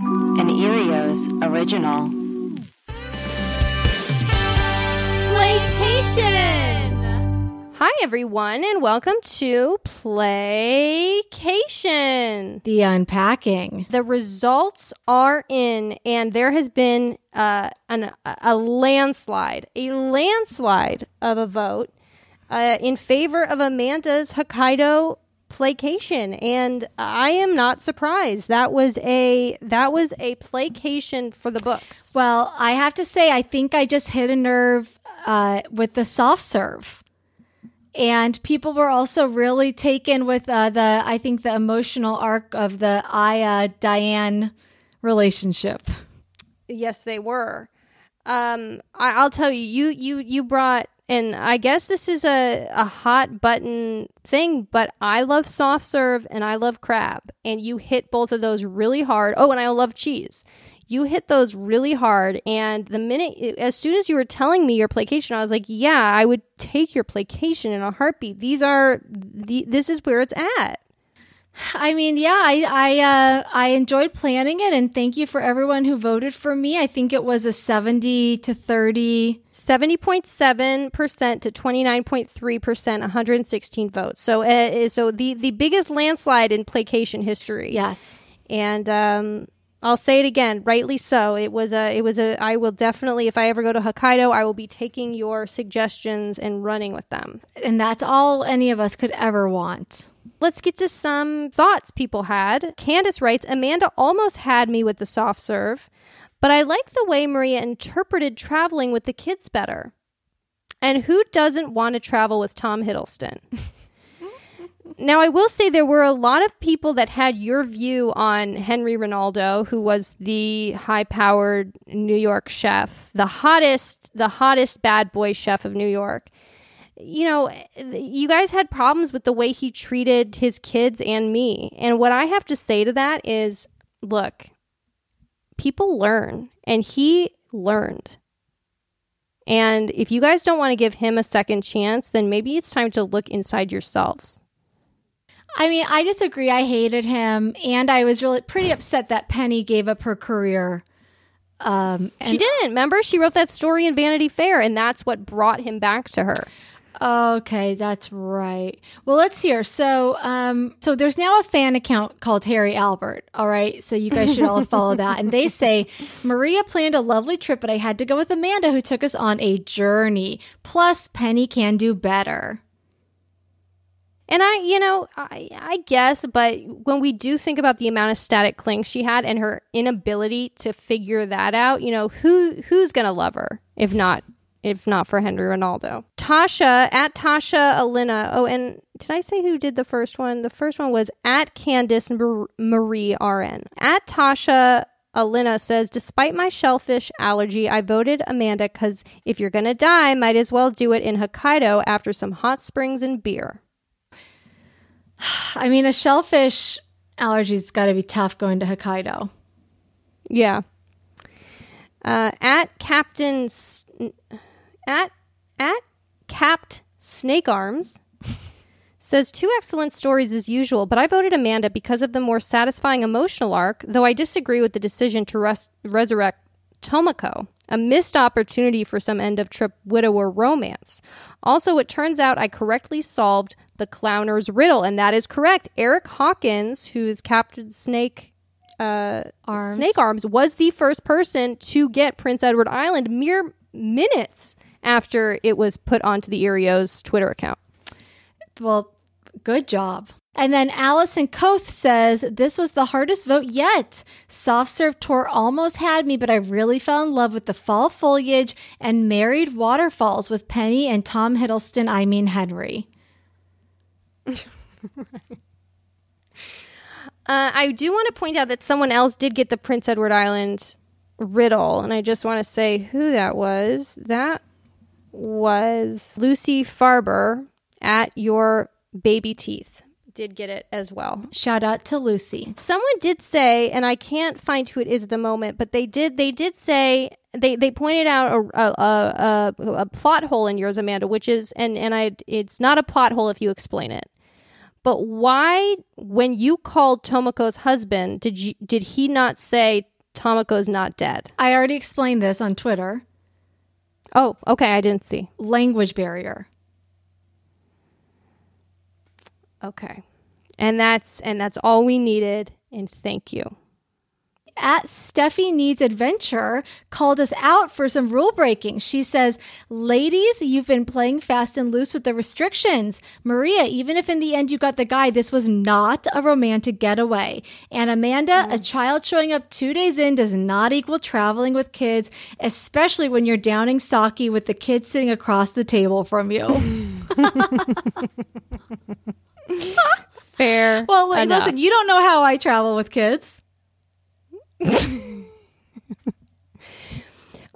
An Earios original. Playcation! Hi, everyone, and welcome to Playcation. The unpacking. The results are in, and there has been uh, an, a landslide, a landslide of a vote uh, in favor of Amanda's Hokkaido Playcation and i am not surprised that was a that was a Playcation for the books Well, I have to say, I think I just hit a nerve uh, with the soft serve. And people were also really taken with uh, the, I think, the emotional arc of the Aya Diane relationship. Yes, they were. Um, I, I'll tell you, you you you brought, and I guess this is a a hot button thing, but I love soft serve and I love crab, and you hit both of those really hard. Oh, and I love cheese. You hit those really hard, and the minute, as soon as you were telling me your Playcation, I was like, "Yeah, I would take your Playcation in a heartbeat." These are, the, this is where it's at. I mean, yeah, I I uh, I enjoyed planning it, and thank you for everyone who voted for me. I think it was a seventy to thirty. 70.7% to 29.3%, 116 votes. So, uh, so the, the biggest landslide in Playcation history. Yes, And um, I'll say it again, rightly so. It was a, it was a, I will definitely, if I ever go to Hokkaido, I will be taking your suggestions and running with them. and that's all any of us could ever want. Let's get to some thoughts people had. Candace writes Amanda almost had me with the soft serve, but I like the way Maria interpreted traveling with the kids better. And who doesn't want to travel with Tom Hiddleston? now, I will say there were a lot of people that had your view on Henry Ronaldo, who was the high powered New York chef, the hottest, the hottest bad boy chef of New York you know, you guys had problems with the way he treated his kids and me. And what I have to say to that is look, people learn, and he learned. And if you guys don't want to give him a second chance, then maybe it's time to look inside yourselves. I mean, I disagree. I hated him, and I was really pretty upset that Penny gave up her career. Um, and she didn't. Remember, she wrote that story in Vanity Fair, and that's what brought him back to her. Okay, that's right. Well, let's hear. So, um, so there's now a fan account called Harry Albert. All right, so you guys should all follow that. And they say Maria planned a lovely trip, but I had to go with Amanda, who took us on a journey. Plus, Penny can do better. And I, you know, I, I guess, but when we do think about the amount of static cling she had and her inability to figure that out, you know, who who's gonna love her if not if not for Henry Ronaldo? Tasha at Tasha Alina. Oh, and did I say who did the first one? The first one was at Candice Marie RN. At Tasha Alina says, despite my shellfish allergy, I voted Amanda because if you're gonna die, might as well do it in Hokkaido after some hot springs and beer. I mean, a shellfish allergy's got to be tough going to Hokkaido. Yeah. Uh, at Captain S- at at Capped Snake Arms says two excellent stories as usual, but I voted Amanda because of the more satisfying emotional arc. Though I disagree with the decision to res- resurrect Tomoko, a missed opportunity for some end of trip widower romance. Also, it turns out I correctly solved the clowner's riddle, and that is correct. Eric Hawkins, who is Captain Snake uh, Arms. Snake Arms, was the first person to get Prince Edward Island mere minutes after it was put onto the Earios Twitter account. Well, good job. And then Allison Koth says, This was the hardest vote yet. Soft Serve Tour almost had me, but I really fell in love with the fall foliage and married waterfalls with Penny and Tom Hiddleston, I mean Henry. Uh, I do want to point out that someone else did get the Prince Edward Island riddle, and I just want to say who that was. That was Lucy Farber at your baby teeth. Did get it as well. Shout out to Lucy. Someone did say, and I can't find who it is at the moment, but they did. They did say they they pointed out a a, a, a plot hole in yours, Amanda, which is and and I it's not a plot hole if you explain it. But why, when you called Tomoko's husband, did you did he not say Tomoko's not dead? I already explained this on Twitter. Oh, okay, I didn't see. Language barrier. Okay, and that's and that's all we needed. And thank you. At Steffi Needs Adventure called us out for some rule breaking. She says, Ladies, you've been playing fast and loose with the restrictions. Maria, even if in the end you got the guy, this was not a romantic getaway. And Amanda, a mm. child showing up two days in does not equal traveling with kids, especially when you're downing sake with the kid sitting across the table from you. Fair. well, enough. listen, you don't know how I travel with kids.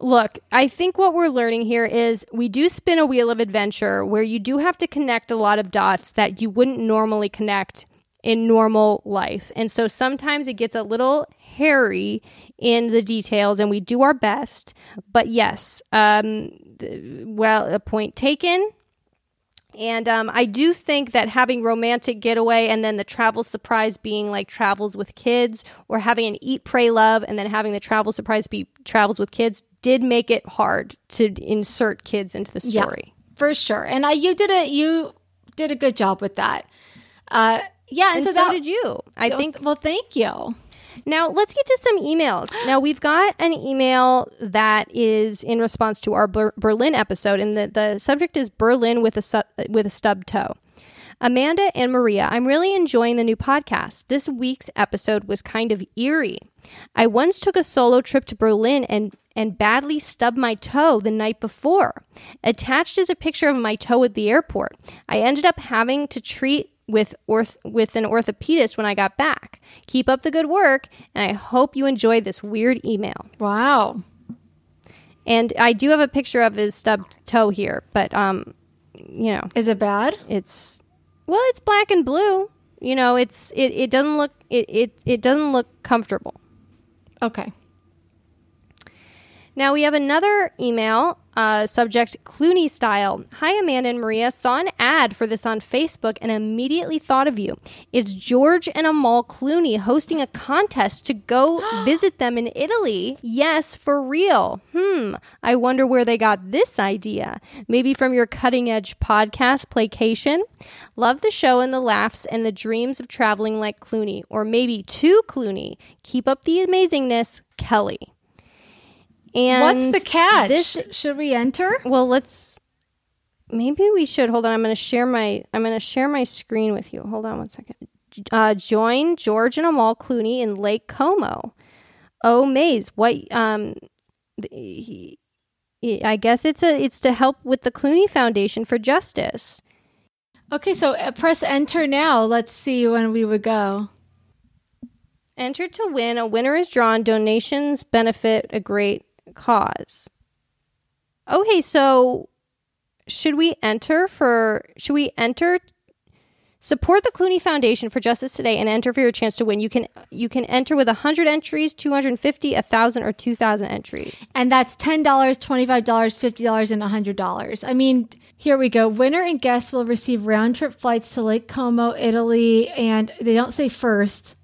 Look, I think what we're learning here is we do spin a wheel of adventure where you do have to connect a lot of dots that you wouldn't normally connect in normal life. And so sometimes it gets a little hairy in the details and we do our best. But yes, um, th- well, a point taken. And um, I do think that having romantic getaway and then the travel surprise being like travels with kids, or having an eat, pray, love, and then having the travel surprise be travels with kids, did make it hard to insert kids into the story. for sure. And I, you did a you did a good job with that. Uh, yeah, and, And so, so, that, did you. I think. Well, thank you. Now let's get to some emails. Now we've got an email that is in response to our Ber- Berlin episode, and the, the subject is Berlin with a su- with a stub toe. Amanda and Maria, I'm really enjoying the new podcast. This week's episode was kind of eerie. I once took a solo trip to Berlin and and badly stubbed my toe the night before. Attached is a picture of my toe at the airport. I ended up having to treat with orth- with an orthopedist when I got back. Keep up the good work, and I hope you enjoyed this weird email. Wow. And I do have a picture of his stubbed toe here, but um, you know, Is it bad? it's well, it's black and blue. You know, it's it, it doesn't look it, it it doesn't look comfortable. Okay. Now we have another email, uh, subject Clooney style. Hi, Amanda and Maria. Saw an ad for this on Facebook and immediately thought of you. It's George and Amal Clooney hosting a contest to go visit them in Italy. Yes, for real. Hmm. I wonder where they got this idea. Maybe from your cutting edge podcast, Playcation. Love the show and the laughs and the dreams of traveling like Clooney, or maybe to Clooney. Keep up the amazingness, Kelly. And What's the catch? This, Should we enter? well, let's. Maybe we should hold on. I'm going to share my. I'm going to share my screen with you. Hold on one second. Uh, join George and Amal Clooney in Lake Como. Oh, Maze, what? Um, he, he- I guess it's a. It's to help with the Clooney Foundation for Justice. Okay, so uh, press enter now. Let's see when we would go. Enter to win. A winner is drawn. Donations benefit a great cause. Okay, so should we enter for should we enter support the Clooney Foundation for Justice today and enter for your chance to win. You can you can enter with 100 entries, 250, 1000 or 2000 entries. And that's $10, $25, $50, and $100. I mean, here we go. Winner and guests will receive round trip flights to Lake Como, Italy, and they don't say first,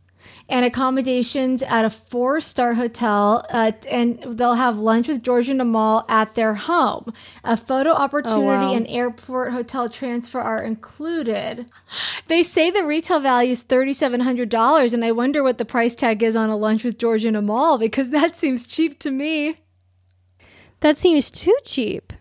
and accommodations at a four star hotel. Uh, and they'll have lunch with George and Amal at their home. A photo opportunity wow. and airport hotel transfer are included. They say the retail value is $3,700, and I wonder what the price tag is on a lunch with George and Amal because that seems cheap to me. That seems too cheap.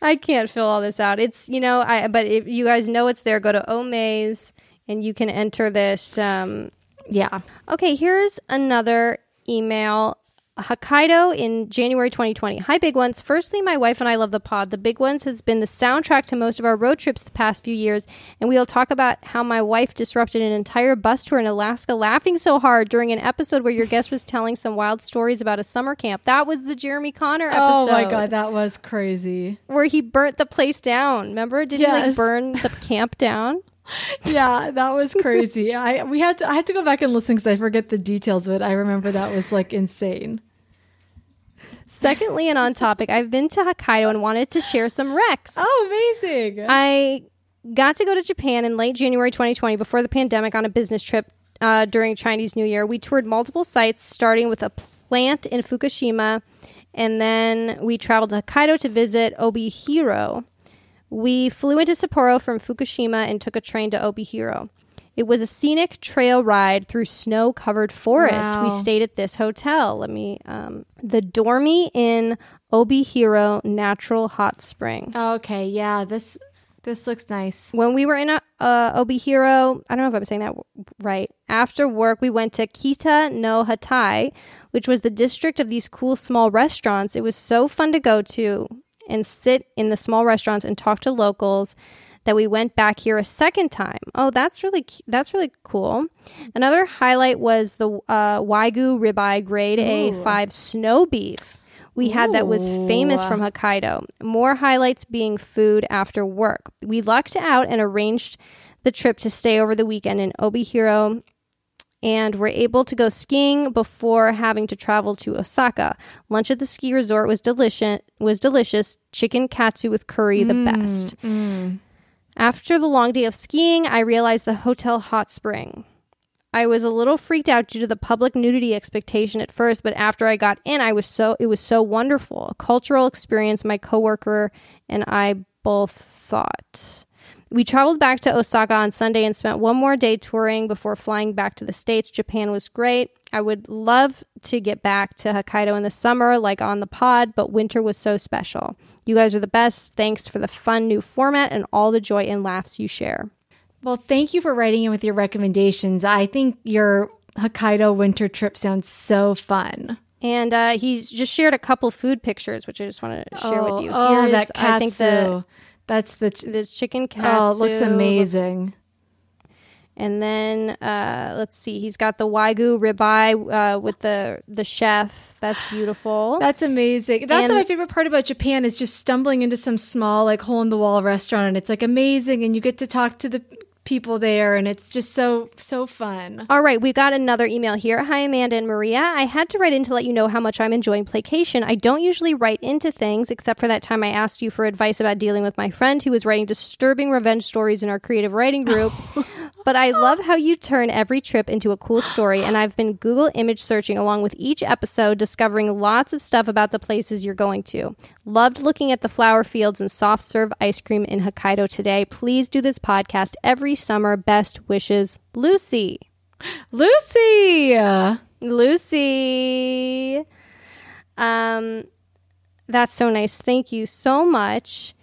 I can't fill all this out. It's you know, I but if you guys know it's there, go to Omaze and you can enter this um Yeah. Okay, here's another email Hokkaido in January 2020. Hi, big ones. Firstly, my wife and I love the pod. The big ones has been the soundtrack to most of our road trips the past few years, and we'll talk about how my wife disrupted an entire bus tour in Alaska laughing so hard during an episode where your guest was telling some wild stories about a summer camp. That was the Jeremy Connor episode. Oh my god, that was crazy. Where he burnt the place down. Remember? Did he like burn the camp down? Yeah, that was crazy. I we had to I had to go back and listen because I forget the details, but I remember that was like insane. Secondly, and on topic, I've been to Hokkaido and wanted to share some recs. Oh, amazing! I got to go to Japan in late January 2020 before the pandemic on a business trip uh, during Chinese New Year. We toured multiple sites, starting with a plant in Fukushima, and then we traveled to Hokkaido to visit Obihiro. We flew into Sapporo from Fukushima and took a train to Obihiro. It was a scenic trail ride through snow covered forest. Wow. We stayed at this hotel. Let me, um, the Dormy Inn Obihiro Natural Hot Spring. okay, yeah this this looks nice. when we were in uh, uh, Obihiro, I don't know if I'm saying that w- right. After work, we went to Kita no Yatai, which was the district of these cool small restaurants. It was so fun to go to and sit in the small restaurants and talk to locals that we went back here a second time. Oh, that's really that's really cool. Another highlight was the uh, Wagyu ribeye grade A5 snow beef. We had that was famous from Hokkaido. More highlights being food after work. We lucked out and arranged the trip to stay over the weekend in Obihiro and we were able to go skiing before having to travel to Osaka. Lunch at the ski resort was delicious. Was delicious. Chicken katsu with curry, the mm, best. Mm. After the long day of skiing, I realized the hotel hot spring. I was a little freaked out due to the public nudity expectation at first, but after I got in, I was so it was so wonderful. A cultural experience my coworker and I both thought. We traveled back to Osaka on Sunday and spent one more day touring before flying back to the States. Japan was great. I would love to get back to Hokkaido in the summer, like on the pod, but winter was so special. You guys are the best. Thanks for the fun new format and all the joy and laughs you share. Well, thank you for writing in with your recommendations. I think your Hokkaido winter trip sounds so fun. And uh, he's just shared a couple food pictures, which I just want to share with you. Oh, Here that is, I think the katsu. That's the. this chicken katsu. oh, it looks looks- amazing. and then uh, let's see, he's got the wagyu ribeye uh, with the the chef. That's beautiful. That's amazing. That's And- my favorite part about Japan is just stumbling into some small like hole in the wall restaurant and it's like amazing and you get to talk to the people there and it's just so so fun. All right, we've got another email here. Hi, Amanda and Maria. I had to write in to let you know how much I'm enjoying Playcation. I don't usually write into things, except for that time I asked you for advice about dealing with my friend who was writing disturbing revenge stories in our creative writing group. but I love how you turn every trip into a cool story, and I've been Google image searching along with each episode, discovering lots of stuff about the places you're going to. Loved looking at the flower fields and soft serve ice cream in Hokkaido today. Please do this podcast every summer. Best wishes, Lucy. Lucy. Lucy. Um, that's so nice. Thank you so much.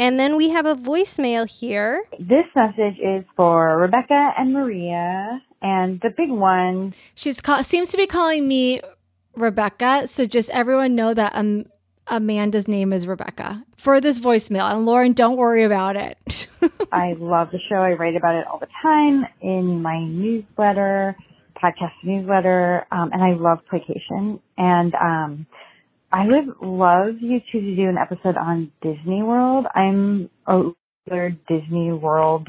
And then we have a voicemail here. This message is for Rebecca and Maria. And the big one, She's call- seems to be calling me Rebecca, so just everyone know that um, Amanda's name is Rebecca for this voicemail. And Lauren, don't worry about it. I love the show. I write about it all the time in my newsletter, podcast newsletter, um, and I love Playcation. And um, I would love you two to do an episode on Disney World. I'm a regular Disney World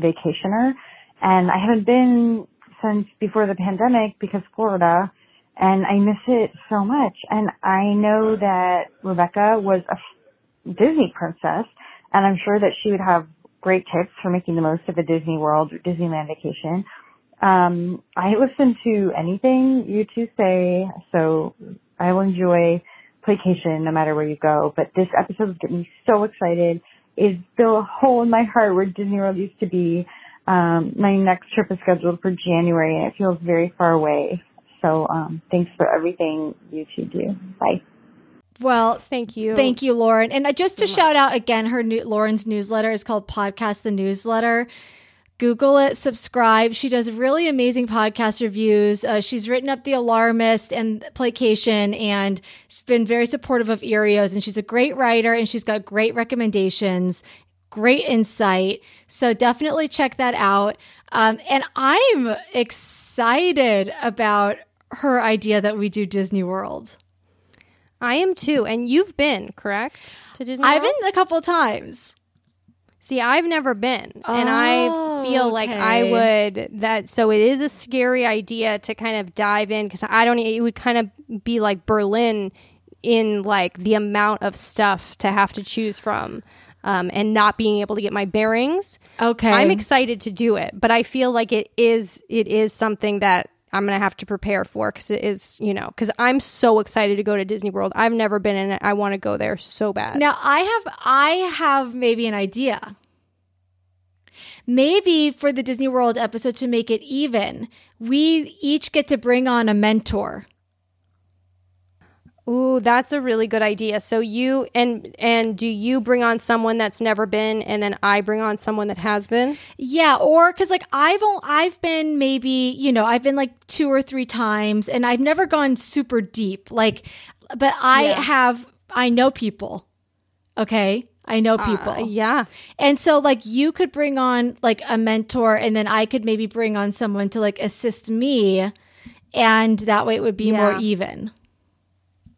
vacationer, and I haven't been since before the pandemic because Florida, and I miss it so much. And I know that Rebecca was a Disney princess, and I'm sure that she would have great tips for making the most of a Disney World or Disneyland vacation. Um, I listen to anything you two say, so I will enjoy Playcation no matter where you go. But this episode is getting me so excited. It's still a hole in my heart where Disney World used to be. Um, my next trip is scheduled for January, and it feels very far away. So um, thanks for everything you two do. Bye. well, Thank you. Thank you, Lauren. And just to shout out again, her new, Lauren's newsletter is called Podcast the Newsletter. Google it, subscribe. She does really amazing podcast reviews. Uh, she's written up The Alarmist and Playcation, and she's been very supportive of Earios. And she's a great writer, and she's got great recommendations, great insight. So definitely check that out. Um, and I'm excited about her idea that we do Disney World. I am too. And you've been, correct? To Disney I've World? been a couple times. See, I've never been, and I Oh, feel like I would that. So it is a scary idea to kind of dive in because I don't. It would kind of be like Berlin in like the amount of stuff to have to choose from, um, and not being able to get my bearings. Okay. I'm excited to do it, but I feel like it is it is something that I'm gonna have to prepare for because it is you know because I'm so excited to go to Disney World. I've never been in it. I want to go there so bad. Now I have I have maybe an idea. Maybe for the Disney World episode to make it even, we each get to bring on a mentor. Ooh, that's a really good idea. So you and and do you bring on someone that's never been, and then I bring on someone that has been? Yeah, or cuz like I've I've been maybe, you know, I've been like two or three times and I've never gone super deep. Like but I Yeah. have I know people. Okay? I know people. Uh, yeah, And so like you could bring on like a mentor and then I could maybe bring on someone to like assist me and that way it would be more even.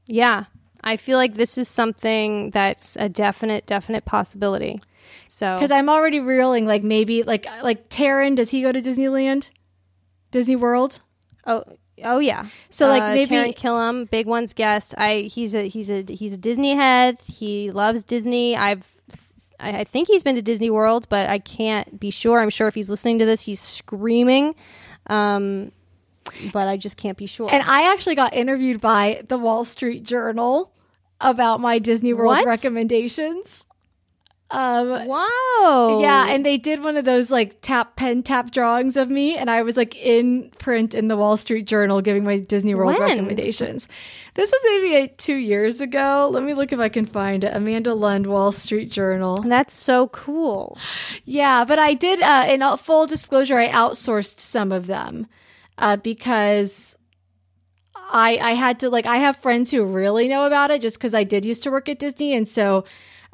Yeah. I feel like this is something that's a definite, definite possibility. So Cuz I'm already reeling like maybe like like Taran does he go to Disneyland? Disney World? oh oh yeah. So, like, Uh, maybe- Taran Killam, big one's guest. I he's a he's a he's a Disney head. He loves Disney. I've I I think he's been to Disney World, but I can't be sure. I'm sure if he's listening to this, he's screaming. Um, but I just can't be sure. And I actually got interviewed by the Wall Street Journal about my Disney World What? recommendations. Um wow. Yeah, and they did one of those like tap pen tap drawings of me, and I was like in print in the Wall Street Journal giving my Disney World When? recommendations. This was maybe two years ago. Let me look if I can find it. Amanda Lund, Wall Street Journal. that's so cool. Yeah, but I did. Uh, in full disclosure, I outsourced some of them uh, because I I had to like I have friends who really know about it just because I did used to work at Disney, and so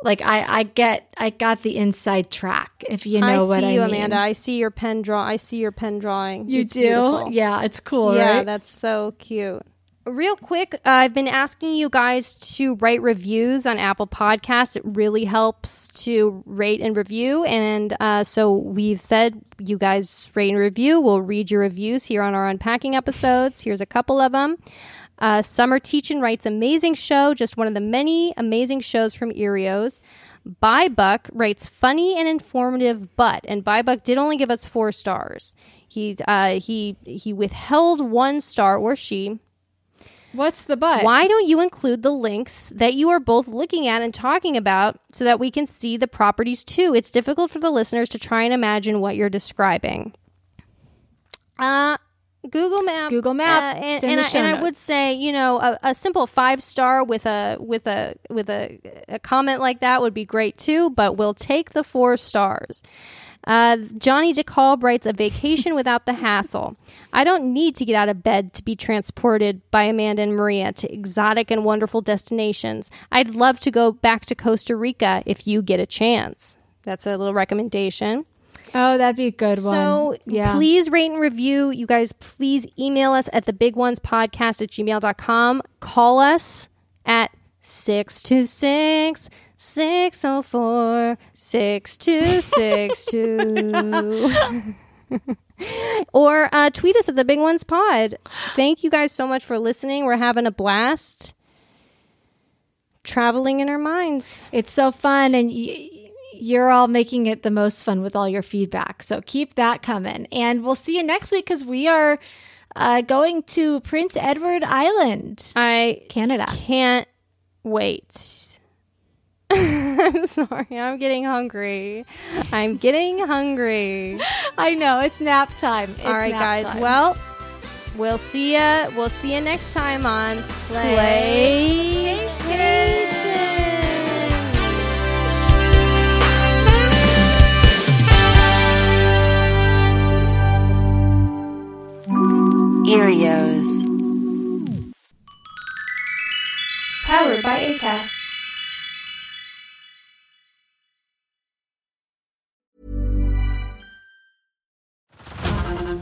like I I get I got the inside track if you know I what I see you, mean. Amanda. I see your pen draw. I see your pen drawing. You It's do? beautiful. Yeah, it's cool, yeah, right? that's so cute. Real quick, uh, I've been asking you guys to write reviews on Apple Podcasts. It really helps to rate and review. And uh, so we've said you guys rate and review. We'll read your reviews here on our unpacking episodes. Here's a couple of them. Uh, Summer Teachin writes amazing show, just one of the many amazing shows from Earios. By Buck writes funny and informative, but and By Buck did only give us four stars. He uh, he he withheld one star or she. What's the but? Why don't you include the links that you are both looking at and talking about so that we can see the properties too? It's difficult for the listeners to try and imagine what you're describing. Uh Google Map. Google Map. Uh, and and, I, and I would say, you know, a, a simple five star with a with a with a, a comment like that would be great too. But we'll take the four stars. Uh, Johnny DeKalb writes a vacation without the hassle. I don't need to get out of bed to be transported by Amanda and Maria to exotic and wonderful destinations. I'd love to go back to Costa Rica if you get a chance. That's a little recommendation. Oh, that'd be a good one. So yeah. please rate and review. You guys, please email us at the big ones podcast at gmail.com. Call us at 626 604 6262. Or uh, tweet us at the Big Ones Pod. Thank you guys so much for listening. We're having a blast traveling in our minds. It's so fun, and y- you're all making it the most fun with all your feedback. So keep that coming. And we'll see you next week because we are uh, going to Prince Edward Island, I Canada. can't wait. I'm sorry. I'm getting hungry. I'm getting hungry. I know. It's nap time. It's All right, guys. Time. Well, we'll see you. We'll see you next time on Play. Earios. Powered by ACAST.